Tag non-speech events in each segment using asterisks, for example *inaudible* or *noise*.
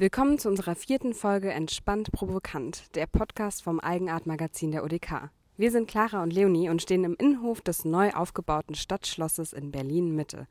Willkommen zu unserer vierten Folge Entspannt Provokant, der Podcast vom Eigenart-Magazin der UDK. Wir sind Clara und Leonie und stehen im Innenhof des neu aufgebauten Stadtschlosses in Berlin-Mitte.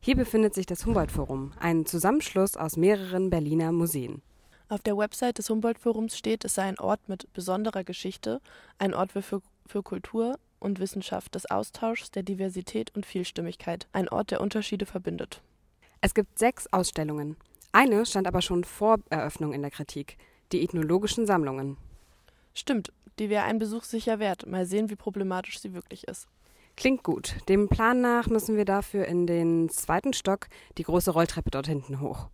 Hier befindet sich das Humboldt-Forum, ein Zusammenschluss aus mehreren Berliner Museen. Auf der Website des Humboldt-Forums steht, es sei ein Ort mit besonderer Geschichte, ein Ort für, für Kultur und Wissenschaft, des Austauschs, der Diversität und Vielstimmigkeit, ein Ort, der Unterschiede verbindet. Es gibt sechs Ausstellungen. Eine stand aber schon vor Eröffnung in der Kritik, die ethnologischen Sammlungen. Stimmt, die wäre ein Besuch sicher wert. Mal sehen, wie problematisch sie wirklich ist. Klingt gut. Dem Plan nach müssen wir dafür in den zweiten Stock die große Rolltreppe dort hinten hoch.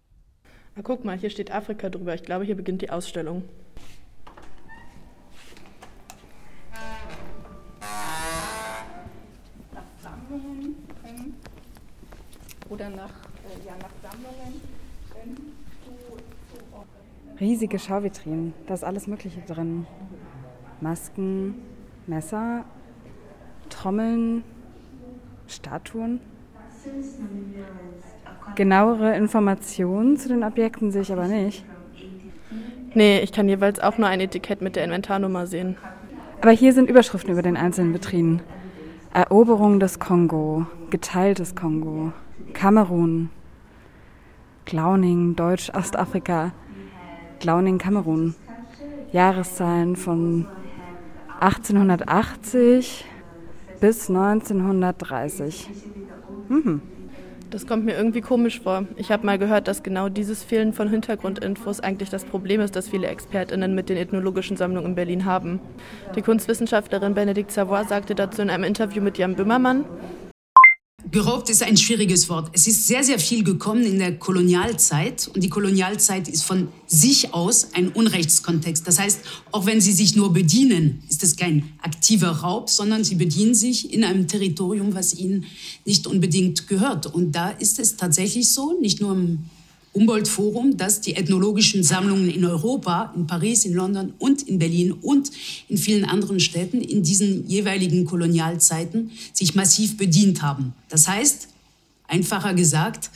Na, guck mal, hier steht Afrika drüber. Ich glaube, hier beginnt die Ausstellung. Nach Sammlungen oder nach Sammlungen Riesige Schauvitrinen, da ist alles Mögliche drin. Masken, Messer, Trommeln, Statuen. Genauere Informationen zu den Objekten sehe ich aber nicht. Nee, ich kann jeweils auch nur ein Etikett mit der Inventarnummer sehen. Aber hier sind Überschriften über den einzelnen Vitrinen. Eroberung des Kongo, geteiltes Kongo, Kamerun, Glauning, Deutsch, Ostafrika, Glauning, Kamerun. Jahreszahlen von 1880 bis 1930. Mhm. Das kommt mir irgendwie komisch vor. Ich habe mal gehört, dass genau dieses Fehlen von Hintergrundinfos eigentlich das Problem ist, das viele ExpertInnen mit den ethnologischen Sammlungen in Berlin haben. Die Kunstwissenschaftlerin Benedikt Savoy sagte dazu in einem Interview mit Jan Böhmermann, Geraubt ist ein schwieriges Wort. Es ist sehr, sehr viel gekommen in der Kolonialzeit und die Kolonialzeit ist von sich aus ein Unrechtskontext. Das heißt, auch wenn sie sich nur bedienen, ist es kein aktiver Raub, sondern sie bedienen sich in einem Territorium, was ihnen nicht unbedingt gehört. Und da ist es tatsächlich so, nicht nur im Humboldt-Forum, dass die ethnologischen Sammlungen in Europa, in Paris, in London und in Berlin und in vielen anderen Städten in diesen jeweiligen Kolonialzeiten sich massiv bedient haben. Das heißt, einfacher gesagt,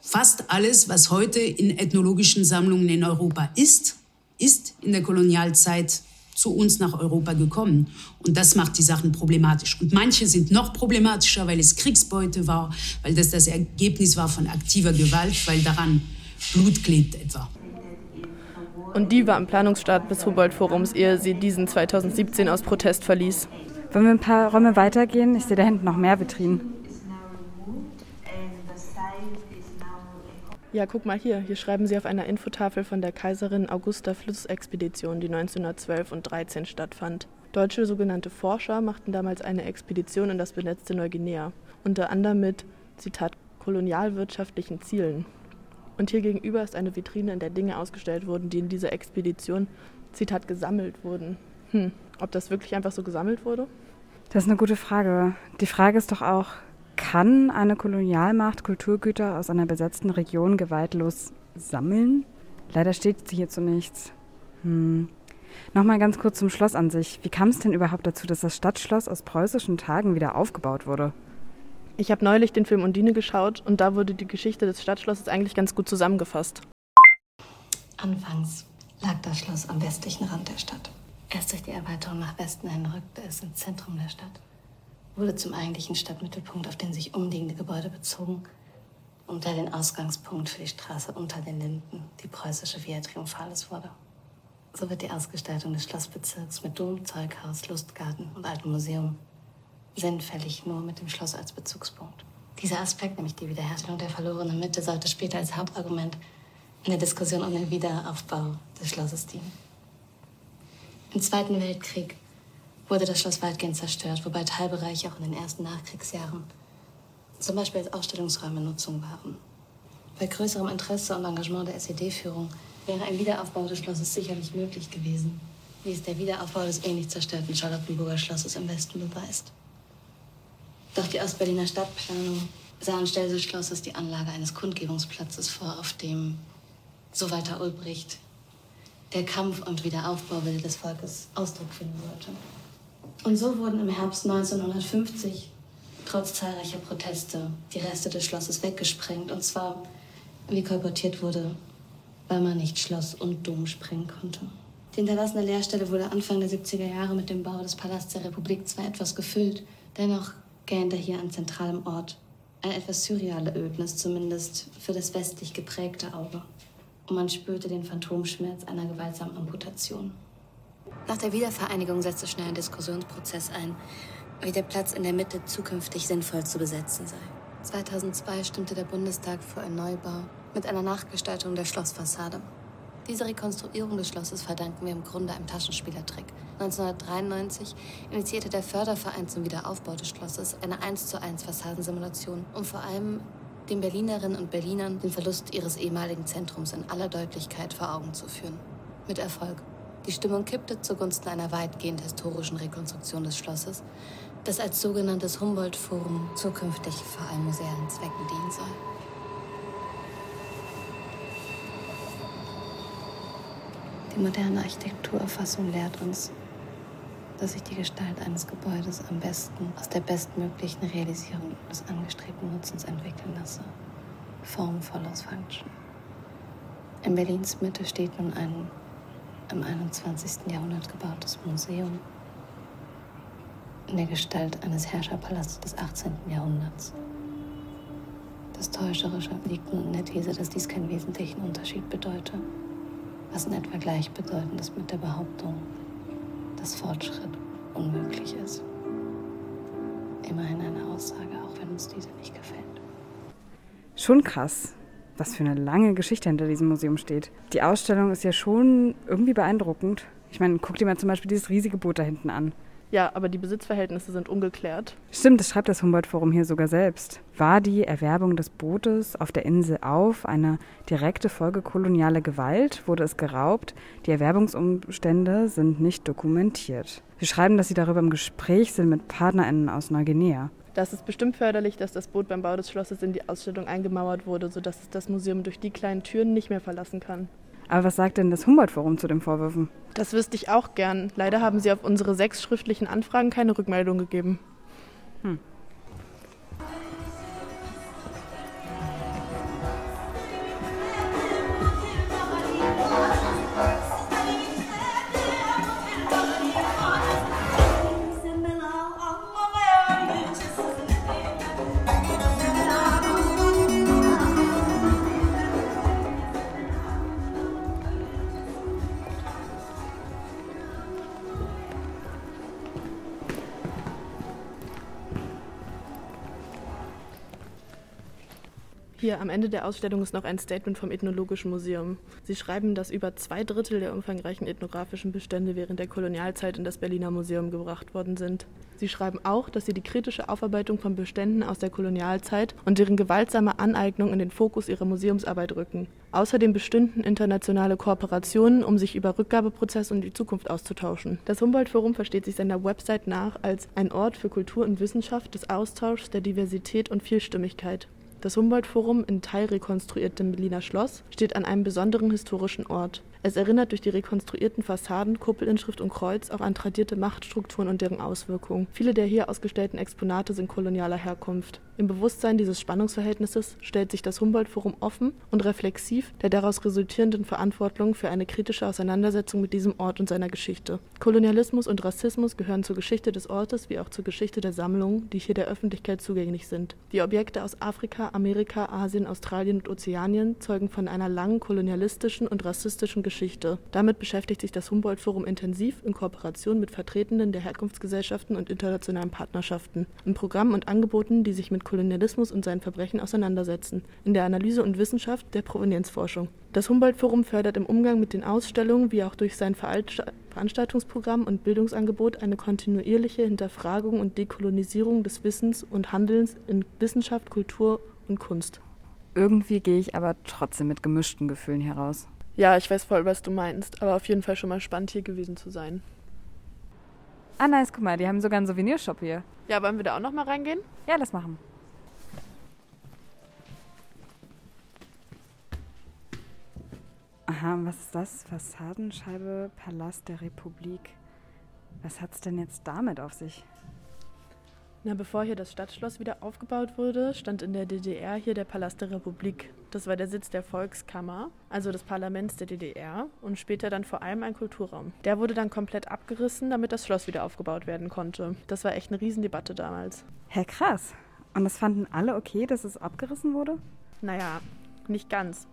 fast alles, was heute in ethnologischen Sammlungen in Europa ist, ist in der Kolonialzeit zu uns nach Europa gekommen. Und das macht die Sachen problematisch. Und manche sind noch problematischer, weil es Kriegsbeute war, weil das das Ergebnis war von aktiver Gewalt, weil daran Blut klebt etwa. Und die war im Planungsstart des Humboldt-Forums, ehe sie diesen 2017 aus Protest verließ. Wollen wir ein paar Räume weitergehen? Ich sehe da hinten noch mehr Vitrinen. Ja, guck mal hier. Hier schreiben sie auf einer Infotafel von der Kaiserin Augusta Flussexpedition, die 1912 und 13 stattfand. Deutsche sogenannte Forscher machten damals eine Expedition in das benetzte Neuguinea, unter anderem mit, Zitat, kolonialwirtschaftlichen Zielen. Und hier gegenüber ist eine Vitrine, in der Dinge ausgestellt wurden, die in dieser Expedition, Zitat, gesammelt wurden. Hm, ob das wirklich einfach so gesammelt wurde? Das ist eine gute Frage. Die Frage ist doch auch, kann eine Kolonialmacht Kulturgüter aus einer besetzten Region gewaltlos sammeln? Leider steht hierzu nichts. Hm. Nochmal ganz kurz zum Schloss an sich. Wie kam es denn überhaupt dazu, dass das Stadtschloss aus preußischen Tagen wieder aufgebaut wurde? Ich habe neulich den Film Undine geschaut und da wurde die Geschichte des Stadtschlosses eigentlich ganz gut zusammengefasst. Anfangs lag das Schloss am westlichen Rand der Stadt. Erst durch die Erweiterung nach Westen hin rückte es ins Zentrum der Stadt wurde zum eigentlichen Stadtmittelpunkt, auf den sich umliegende Gebäude bezogen und der den Ausgangspunkt für die Straße unter den Linden, die preußische Via Triumphalis wurde. So wird die Ausgestaltung des Schlossbezirks mit Dom, Zeughaus, Lustgarten und altem Museum sinnfällig nur mit dem Schloss als Bezugspunkt. Dieser Aspekt, nämlich die Wiederherstellung der verlorenen Mitte, sollte später als Hauptargument in der Diskussion um den Wiederaufbau des Schlosses dienen. Im Zweiten Weltkrieg wurde das Schloss weitgehend zerstört, wobei Teilbereiche auch in den ersten Nachkriegsjahren zum Beispiel als Ausstellungsräume in Nutzung waren. Bei größerem Interesse und Engagement der SED-Führung wäre ein Wiederaufbau des Schlosses sicherlich möglich gewesen, wie es der Wiederaufbau des ähnlich zerstörten Charlottenburger Schlosses im Westen beweist. Doch die Ostberliner Stadtplanung sah anstelle des Schlosses die Anlage eines Kundgebungsplatzes vor, auf dem, so weiter Ulbricht, der Kampf- und Wiederaufbauwille des Volkes Ausdruck finden sollte. Und so wurden im Herbst 1950 trotz zahlreicher Proteste die Reste des Schlosses weggesprengt. Und zwar, wie kolportiert wurde, weil man nicht Schloss und Dom sprengen konnte. Die hinterlassene Leerstelle wurde Anfang der 70er Jahre mit dem Bau des Palasts der Republik zwar etwas gefüllt, dennoch gähnte hier an zentralem Ort ein etwas surreale Ödnis, zumindest für das westlich geprägte Auge. Und man spürte den Phantomschmerz einer gewaltsamen Amputation. Nach der Wiedervereinigung setzte schnell ein Diskussionsprozess ein, wie der Platz in der Mitte zukünftig sinnvoll zu besetzen sei. 2002 stimmte der Bundestag für einen Neubau mit einer Nachgestaltung der Schlossfassade. Diese Rekonstruierung des Schlosses verdanken wir im Grunde einem Taschenspielertrick. 1993 initiierte der Förderverein zum Wiederaufbau des Schlosses eine 1 zu 1 Fassadensimulation, um vor allem den Berlinerinnen und Berlinern den Verlust ihres ehemaligen Zentrums in aller Deutlichkeit vor Augen zu führen. Mit Erfolg. Die Stimmung kippte zugunsten einer weitgehend historischen Rekonstruktion des Schlosses, das als sogenanntes Humboldt-Forum zukünftig vor allem musealen Zwecken dienen soll. Die moderne Architekturauffassung lehrt uns, dass sich die Gestalt eines Gebäudes am besten aus der bestmöglichen Realisierung des angestrebten Nutzens entwickeln lasse. Form follows Function. In Berlins Mitte steht nun ein im 21. Jahrhundert gebautes Museum in der Gestalt eines Herrscherpalastes des 18. Jahrhunderts. Das Täuscherische liegt nun in der These, dass dies keinen wesentlichen Unterschied bedeute was in etwa gleichbedeutend ist mit der Behauptung, dass Fortschritt unmöglich ist. Immerhin eine Aussage, auch wenn uns diese nicht gefällt. Schon krass, was für eine lange Geschichte hinter diesem Museum steht. Die Ausstellung ist ja schon irgendwie beeindruckend. Ich meine, guck dir mal zum Beispiel dieses riesige Boot da hinten an. Ja, aber die Besitzverhältnisse sind ungeklärt. Stimmt, das schreibt das Humboldt-Forum hier sogar selbst. War die Erwerbung des Bootes auf der Insel auf eine direkte Folge kolonialer Gewalt? Wurde es geraubt? Die Erwerbungsumstände sind nicht dokumentiert. Sie schreiben, dass sie darüber im Gespräch sind mit PartnerInnen aus Neuguinea. Das ist bestimmt förderlich, dass das Boot beim Bau des Schlosses in die Ausstellung eingemauert wurde, sodass es das Museum durch die kleinen Türen nicht mehr verlassen kann. Aber was sagt denn das Humboldt-Forum zu den Vorwürfen? Das wüsste ich auch gern. Leider haben Sie auf unsere sechs schriftlichen Anfragen keine Rückmeldung gegeben. Hm. Hier am Ende der Ausstellung ist noch ein Statement vom Ethnologischen Museum. Sie schreiben, dass über zwei Drittel der umfangreichen ethnografischen Bestände während der Kolonialzeit in das Berliner Museum gebracht worden sind. Sie schreiben auch, dass sie die kritische Aufarbeitung von Beständen aus der Kolonialzeit und deren gewaltsame Aneignung in den Fokus ihrer Museumsarbeit rücken. Außerdem bestünden internationale Kooperationen, um sich über Rückgabeprozesse und die Zukunft auszutauschen. Das Humboldt-Forum versteht sich seiner Website nach als ein Ort für Kultur und Wissenschaft, des Austauschs, der Diversität und Vielstimmigkeit. Das Humboldt-Forum in teilrekonstruiertem Berliner Schloss steht an einem besonderen historischen Ort. Es erinnert durch die rekonstruierten Fassaden, Kuppelinschrift und Kreuz auch an tradierte Machtstrukturen und deren Auswirkungen. Viele der hier ausgestellten Exponate sind kolonialer Herkunft. Im Bewusstsein dieses Spannungsverhältnisses stellt sich das Humboldt-Forum offen und reflexiv der daraus resultierenden Verantwortung für eine kritische Auseinandersetzung mit diesem Ort und seiner Geschichte. Kolonialismus und Rassismus gehören zur Geschichte des Ortes wie auch zur Geschichte der Sammlungen, die hier der Öffentlichkeit zugänglich sind. Die Objekte aus Afrika, Amerika, Asien, Australien und Ozeanien zeugen von einer langen kolonialistischen und rassistischen Geschichte Geschichte. Damit beschäftigt sich das Humboldt-Forum intensiv in Kooperation mit Vertretenden der Herkunftsgesellschaften und internationalen Partnerschaften, in Programmen und Angeboten, die sich mit Kolonialismus und seinen Verbrechen auseinandersetzen, in der Analyse und Wissenschaft der Provenienzforschung. Das Humboldt-Forum fördert im Umgang mit den Ausstellungen wie auch durch sein Veranstaltungsprogramm und Bildungsangebot eine kontinuierliche Hinterfragung und Dekolonisierung des Wissens und Handelns in Wissenschaft, Kultur und Kunst. Irgendwie gehe ich aber trotzdem mit gemischten Gefühlen heraus. Ja, ich weiß voll, was du meinst, aber auf jeden Fall schon mal spannend hier gewesen zu sein. Ah, nice, guck mal, die haben sogar einen Souvenirshop hier. Ja, wollen wir da auch noch mal reingehen? Ja, lass machen. Aha, was ist das? Fassadenscheibe Palast der Republik. Was hat's denn jetzt damit auf sich? Na, bevor hier das Stadtschloss wieder aufgebaut wurde, stand in der DDR hier der Palast der Republik. Das war der Sitz der Volkskammer, also des Parlaments der DDR und später dann vor allem ein Kulturraum. Der wurde dann komplett abgerissen, damit das Schloss wieder aufgebaut werden konnte. Das war echt eine Riesendebatte damals. Hä, krass. Und das fanden alle okay, dass es abgerissen wurde? Naja, nicht ganz.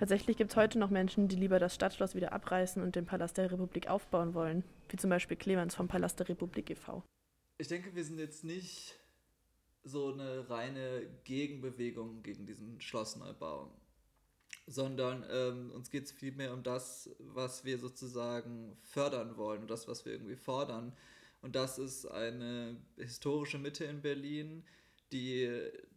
Tatsächlich gibt es heute noch Menschen, die lieber das Stadtschloss wieder abreißen und den Palast der Republik aufbauen wollen, wie zum Beispiel Clemens vom Palast der Republik e.V. Ich denke, wir sind jetzt nicht so eine reine Gegenbewegung gegen diesen Schlossneubau, sondern ähm, uns geht es vielmehr um das, was wir sozusagen fördern wollen und das, was wir irgendwie fordern. Und das ist eine historische Mitte in Berlin, die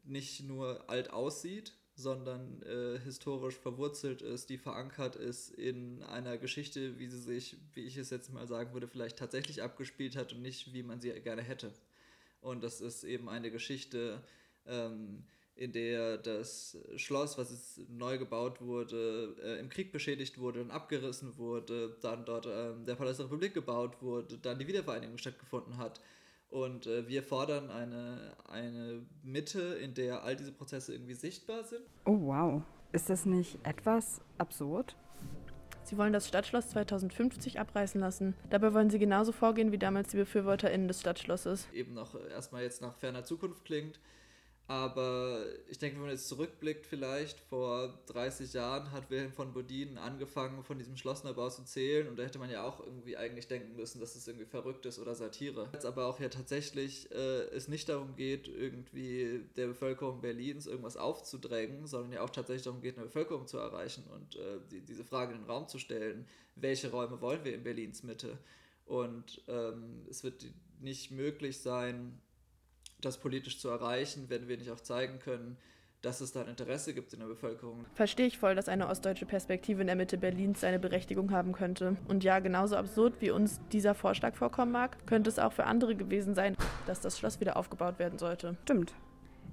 nicht nur alt aussieht, sondern äh, historisch verwurzelt ist, die verankert ist in einer Geschichte, wie sie sich, wie ich es jetzt mal sagen würde, vielleicht tatsächlich abgespielt hat und nicht, wie man sie gerne hätte. Und das ist eben eine Geschichte, ähm, in der das Schloss, was jetzt neu gebaut wurde, äh, im Krieg beschädigt wurde und abgerissen wurde, dann dort äh, der Palast der Republik gebaut wurde, dann die Wiedervereinigung stattgefunden hat und äh, wir fordern eine, eine Mitte, in der all diese Prozesse irgendwie sichtbar sind. Oh, wow. Ist das nicht etwas absurd? Sie wollen das Stadtschloss 2050 abreißen lassen. Dabei wollen sie genauso vorgehen wie damals die BefürworterInnen des Stadtschlosses. Eben noch erstmal jetzt nach ferner Zukunft klingt. Aber ich denke, wenn man jetzt zurückblickt, vielleicht vor 30 Jahren hat Wilhelm von Bodin angefangen, von diesem Schlossneubau zu zählen. Und da hätte man ja auch irgendwie eigentlich denken müssen, dass es irgendwie verrückt ist oder Satire. Jetzt aber auch ja tatsächlich äh, es nicht darum geht, irgendwie der Bevölkerung Berlins irgendwas aufzudrängen, sondern ja auch tatsächlich darum geht, eine Bevölkerung zu erreichen und äh, die, diese Frage in den Raum zu stellen, welche Räume wollen wir in Berlins Mitte? Und ähm, es wird nicht möglich sein, das politisch zu erreichen, wenn wir nicht auch zeigen können, dass es da ein Interesse gibt in der Bevölkerung. Verstehe ich voll, dass eine ostdeutsche Perspektive in der Mitte Berlins seine Berechtigung haben könnte. Und ja, genauso absurd wie uns dieser Vorschlag vorkommen mag, könnte es auch für andere gewesen sein, dass das Schloss wieder aufgebaut werden sollte. Stimmt.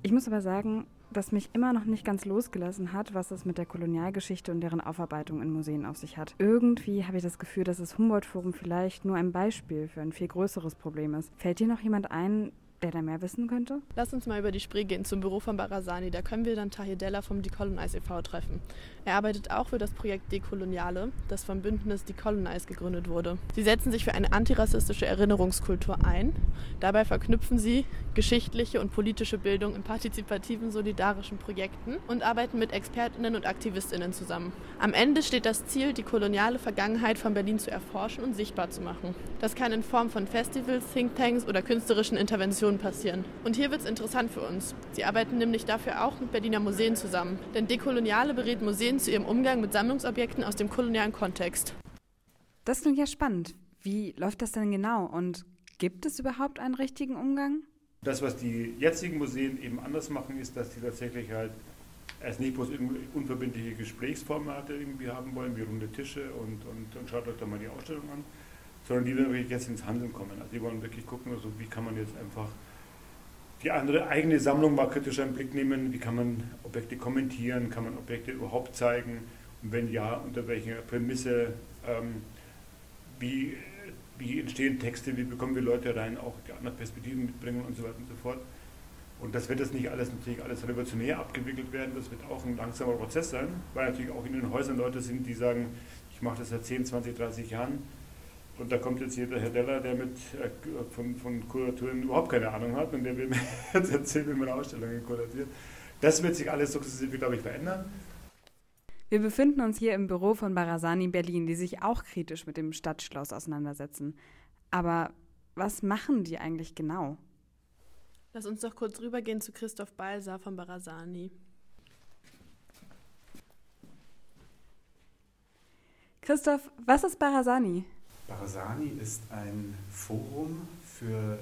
Ich muss aber sagen, dass mich immer noch nicht ganz losgelassen hat, was es mit der Kolonialgeschichte und deren Aufarbeitung in Museen auf sich hat. Irgendwie habe ich das Gefühl, dass das Humboldt-Forum vielleicht nur ein Beispiel für ein viel größeres Problem ist. Fällt dir noch jemand ein, der da mehr wissen könnte? Lass uns mal über die Spree gehen zum Büro von Barazani. Da können wir dann Tahir Della vom Decolonize e.V. treffen. Er arbeitet auch für das Projekt Dekoloniale, das vom Bündnis Decolonize gegründet wurde. Sie setzen sich für eine antirassistische Erinnerungskultur ein. Dabei verknüpfen sie geschichtliche und politische Bildung in partizipativen, solidarischen Projekten und arbeiten mit Expertinnen und Aktivistinnen zusammen. Am Ende steht das Ziel, die koloniale Vergangenheit von Berlin zu erforschen und sichtbar zu machen. Das kann in Form von Festivals, Thinktanks oder künstlerischen Interventionen Diskussionen passieren. Und hier wird es interessant für uns. Sie arbeiten nämlich dafür auch mit Berliner Museen zusammen. Denn Dekoloniale berät Museen zu ihrem Umgang mit Sammlungsobjekten aus dem kolonialen Kontext. Das klingt ja spannend. Wie läuft das denn genau? Und gibt es überhaupt einen richtigen Umgang? Das, was die jetzigen Museen eben anders machen, ist, dass sie tatsächlich halt erst nicht bloß unverbindliche Gesprächsformate irgendwie haben wollen, wie runde Tische und, und, und schaut euch da mal die Ausstellung an, sondern die dann wirklich jetzt ins Handeln kommen. Also die wollen wirklich gucken, also wie kann man jetzt einfach die andere eigene Sammlung mal kritisch in den Blick nehmen, wie kann man Objekte kommentieren, kann man Objekte überhaupt zeigen und wenn ja, unter welcher Prämisse, ähm, wie, wie entstehen Texte, wie bekommen wir Leute rein, auch die anderen Perspektiven mitbringen und so weiter und so fort. Und das wird das nicht alles natürlich alles revolutionär abgewickelt werden, das wird auch ein langsamer Prozess sein, weil natürlich auch in den Häusern Leute sind, die sagen, ich mache das seit 10, 20, 30 Jahren und da kommt jetzt hier der Herr Deller, der mit, äh, von, von Kuraturen überhaupt keine Ahnung hat und der will mir *laughs* jetzt erzählen, wie man Ausstellungen kuratiert. Das wird sich alles sukzessive, glaube ich, verändern. Wir befinden uns hier im Büro von Barazani Berlin, die sich auch kritisch mit dem Stadtschloss auseinandersetzen. Aber was machen die eigentlich genau? Lass uns doch kurz rübergehen zu Christoph Balser von Barazani. Christoph, was ist Barazani? Barazani ist ein Forum für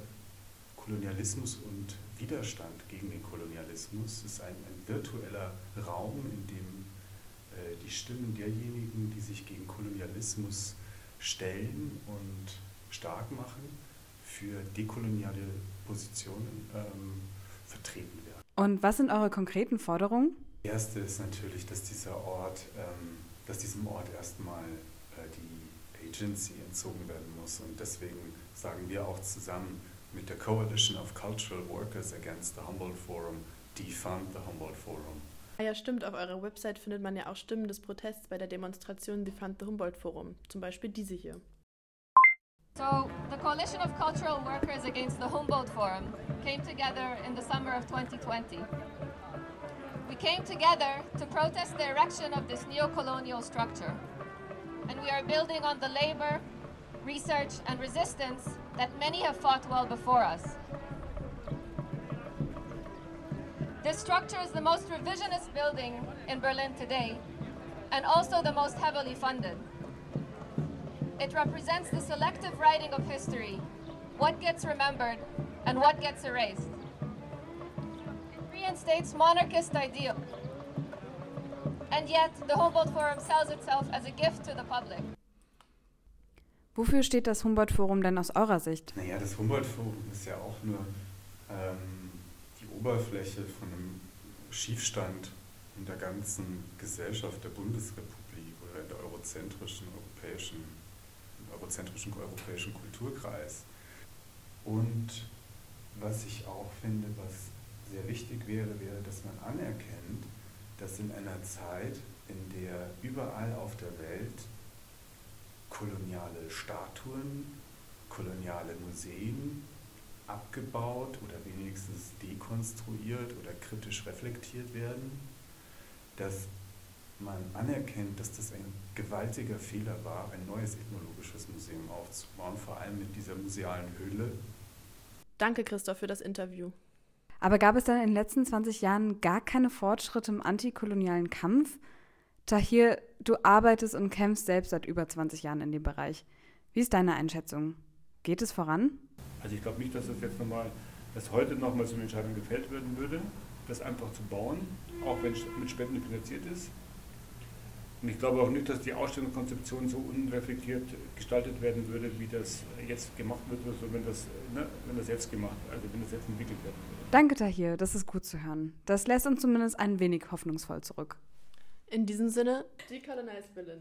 Kolonialismus und Widerstand gegen den Kolonialismus. Es ist ein, ein virtueller Raum, in dem äh, die Stimmen derjenigen, die sich gegen Kolonialismus stellen und stark machen, für dekoloniale Positionen ähm, vertreten werden. Und was sind eure konkreten Forderungen? Die erste ist natürlich, dass dieser Ort, ähm, dass diesem Ort erstmal äh, die Agency entzogen werden muss. Und deswegen sagen wir auch zusammen, mit der Coalition of Cultural Workers Against the Humboldt Forum, Defund the Humboldt Forum. Ah ja, stimmt. Auf eurer Website findet man ja auch Stimmen des Protests bei der Demonstration Defund the Humboldt Forum. Zum Beispiel diese hier. So, the Coalition of Cultural Workers Against the Humboldt Forum came together in the summer of 2020. We came together to protest the erection of this neo-colonial structure. And we are building on the labor, research, and resistance that many have fought well before us. This structure is the most revisionist building in Berlin today, and also the most heavily funded. It represents the selective writing of history, what gets remembered and what gets erased. It reinstates monarchist ideal. And yet, the Humboldt Forum sells itself as a gift to the public. Wofür steht das Humboldt-Forum denn aus eurer Sicht? Naja, das Humboldt-Forum ist ja auch nur ähm, die Oberfläche von einem Schiefstand in der ganzen Gesellschaft der Bundesrepublik oder in der eurozentrischen europäischen, im eurozentrischen europäischen Kulturkreis. Und was ich auch finde, was sehr wichtig wäre, wäre, dass man anerkennt, dass in einer Zeit, in der überall auf der Welt koloniale Statuen, koloniale Museen abgebaut oder wenigstens dekonstruiert oder kritisch reflektiert werden, dass man anerkennt, dass das ein gewaltiger Fehler war, ein neues ethnologisches Museum aufzubauen, vor allem mit dieser musealen Hülle. Danke, Christoph, für das Interview. Aber gab es dann in den letzten 20 Jahren gar keine Fortschritte im antikolonialen Kampf? Tahir, du arbeitest und kämpfst selbst seit über 20 Jahren in dem Bereich. Wie ist deine Einschätzung? Geht es voran? Also ich glaube nicht, dass das jetzt nochmal, dass heute nochmal so eine Entscheidung gefällt werden würde, das einfach zu bauen, auch wenn es mit Spenden finanziert ist. Und ich glaube auch nicht, dass die Ausstellungskonzeption so unreflektiert gestaltet werden würde, wie das jetzt gemacht wird, also wenn das, ne, wenn das jetzt gemacht, also wenn das jetzt entwickelt würde. Danke, Tahir, das ist gut zu hören. Das lässt uns zumindest ein wenig hoffnungsvoll zurück. In diesem Sinne, Decolonize Berlin.